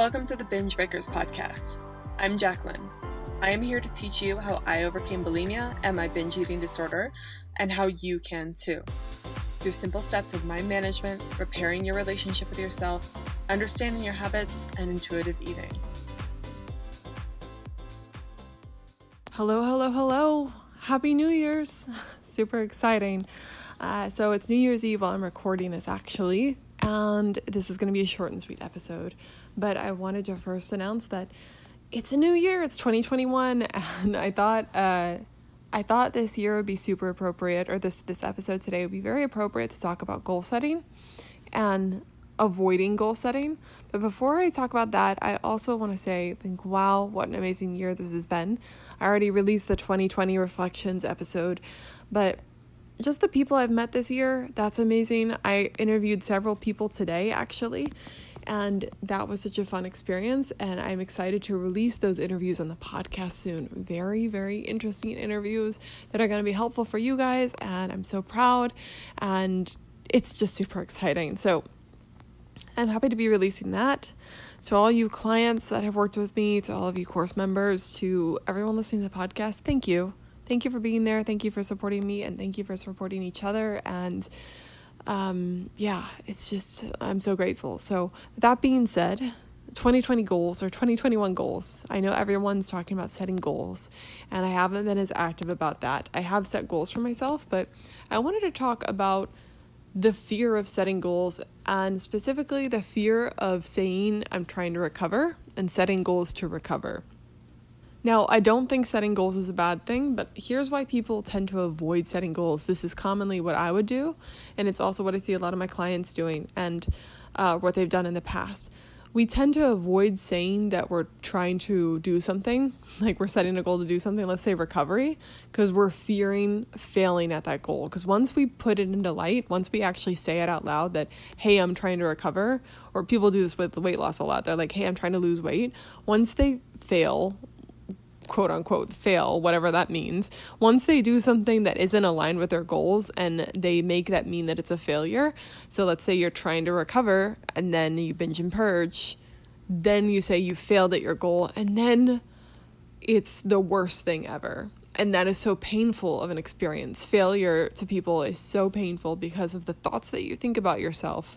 Welcome to the Binge Breakers podcast. I'm Jacqueline. I am here to teach you how I overcame bulimia and my binge eating disorder, and how you can too. Through simple steps of mind management, repairing your relationship with yourself, understanding your habits, and intuitive eating. Hello, hello, hello. Happy New Year's. Super exciting. Uh, so it's New Year's Eve while I'm recording this actually, and this is going to be a short and sweet episode. But I wanted to first announce that it's a new year. It's 2021, and I thought uh, I thought this year would be super appropriate, or this this episode today would be very appropriate to talk about goal setting and avoiding goal setting. But before I talk about that, I also want to say, think, wow, what an amazing year this has been. I already released the 2020 reflections episode, but just the people I've met this year, that's amazing. I interviewed several people today, actually, and that was such a fun experience. And I'm excited to release those interviews on the podcast soon. Very, very interesting interviews that are going to be helpful for you guys. And I'm so proud. And it's just super exciting. So I'm happy to be releasing that. To all you clients that have worked with me, to all of you course members, to everyone listening to the podcast, thank you thank you for being there. Thank you for supporting me and thank you for supporting each other. And um, yeah, it's just, I'm so grateful. So, that being said, 2020 goals or 2021 goals. I know everyone's talking about setting goals, and I haven't been as active about that. I have set goals for myself, but I wanted to talk about the fear of setting goals and specifically the fear of saying I'm trying to recover and setting goals to recover. Now, I don't think setting goals is a bad thing, but here's why people tend to avoid setting goals. This is commonly what I would do, and it's also what I see a lot of my clients doing and uh, what they've done in the past. We tend to avoid saying that we're trying to do something, like we're setting a goal to do something, let's say recovery, because we're fearing failing at that goal. Because once we put it into light, once we actually say it out loud that, hey, I'm trying to recover, or people do this with weight loss a lot, they're like, hey, I'm trying to lose weight. Once they fail, quote unquote fail, whatever that means, once they do something that isn't aligned with their goals and they make that mean that it's a failure. So let's say you're trying to recover and then you binge and purge, then you say you failed at your goal, and then it's the worst thing ever. And that is so painful of an experience. Failure to people is so painful because of the thoughts that you think about yourself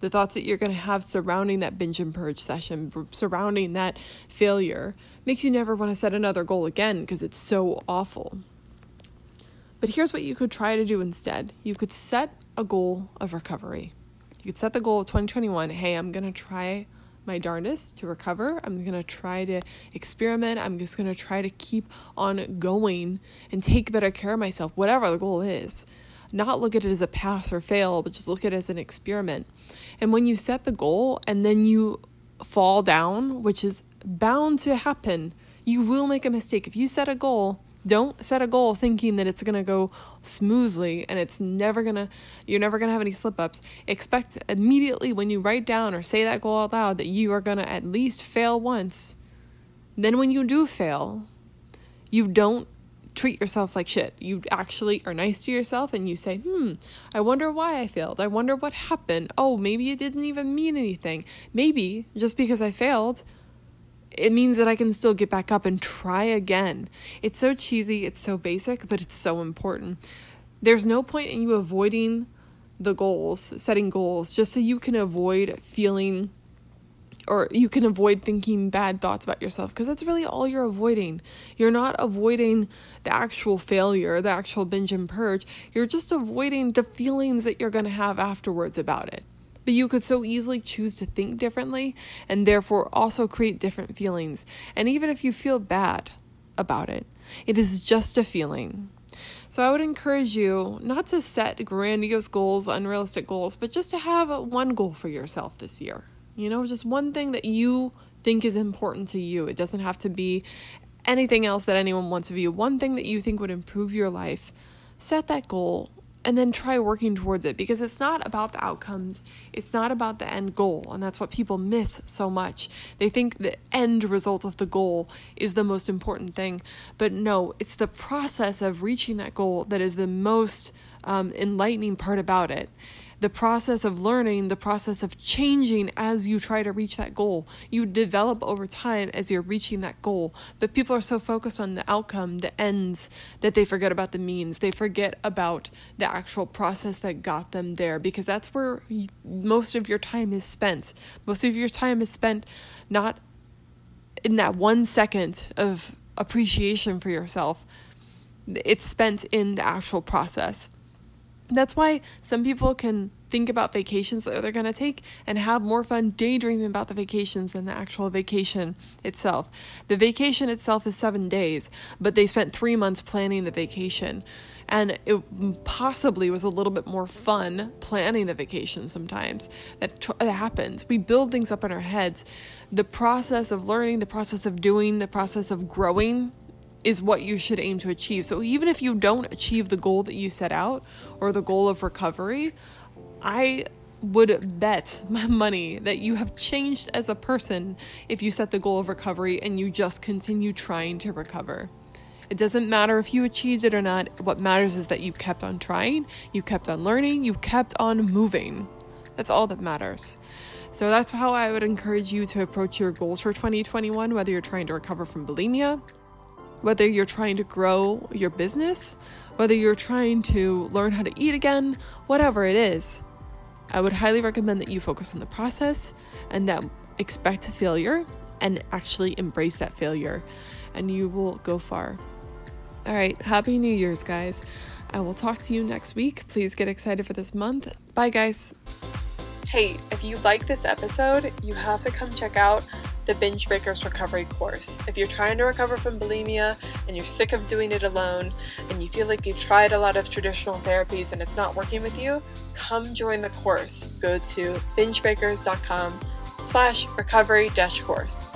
the thoughts that you're going to have surrounding that binge and purge session, surrounding that failure, makes you never want to set another goal again because it's so awful. But here's what you could try to do instead you could set a goal of recovery. You could set the goal of 2021 hey, I'm going to try my darndest to recover. I'm going to try to experiment. I'm just going to try to keep on going and take better care of myself, whatever the goal is not look at it as a pass or fail, but just look at it as an experiment. And when you set the goal and then you fall down, which is bound to happen, you will make a mistake. If you set a goal, don't set a goal thinking that it's going to go smoothly and it's never going to you're never going to have any slip ups expect immediately when you write down or say that goal out loud that you are going to at least fail once then when you do fail you don't treat yourself like shit. You actually are nice to yourself and you say, hmm, I wonder why I failed. I wonder what happened. Oh, maybe it didn't even mean anything. Maybe just because I failed, it means that I can still get back up and try again. It's so cheesy, it's so basic, but it's so important. There's no point in you avoiding the goals, setting goals, just so you can avoid feeling or you can avoid thinking bad thoughts about yourself because that's really all you're avoiding. You're not avoiding the actual failure, the actual binge and purge. You're just avoiding the feelings that you're going to have afterwards about it. But you could so easily choose to think differently and therefore also create different feelings. And even if you feel bad about it, it is just a feeling. So I would encourage you not to set grandiose goals, unrealistic goals, but just to have one goal for yourself this year. You know, just one thing that you think is important to you. It doesn't have to be anything else that anyone wants of you. One thing that you think would improve your life. Set that goal and then try working towards it because it's not about the outcomes, it's not about the end goal. And that's what people miss so much. They think the end result of the goal is the most important thing. But no, it's the process of reaching that goal that is the most um, enlightening part about it. The process of learning, the process of changing as you try to reach that goal. You develop over time as you're reaching that goal. But people are so focused on the outcome, the ends, that they forget about the means. They forget about the actual process that got them there because that's where most of your time is spent. Most of your time is spent not in that one second of appreciation for yourself, it's spent in the actual process. That's why some people can think about vacations that they're going to take and have more fun daydreaming about the vacations than the actual vacation itself. The vacation itself is seven days, but they spent three months planning the vacation. And it possibly was a little bit more fun planning the vacation sometimes. That, t- that happens. We build things up in our heads. The process of learning, the process of doing, the process of growing is what you should aim to achieve. So even if you don't achieve the goal that you set out or the goal of recovery, I would bet my money that you have changed as a person if you set the goal of recovery and you just continue trying to recover. It doesn't matter if you achieved it or not. What matters is that you kept on trying, you kept on learning, you kept on moving. That's all that matters. So that's how I would encourage you to approach your goals for 2021, whether you're trying to recover from bulimia, whether you're trying to grow your business, whether you're trying to learn how to eat again, whatever it is. I would highly recommend that you focus on the process and that expect failure and actually embrace that failure, and you will go far. All right, happy New Year's, guys. I will talk to you next week. Please get excited for this month. Bye, guys. Hey, if you like this episode, you have to come check out the Binge Breakers Recovery course. If you're trying to recover from bulimia and you're sick of doing it alone and you feel like you've tried a lot of traditional therapies and it's not working with you, come join the course. Go to bingebreakers.com slash recovery dash course.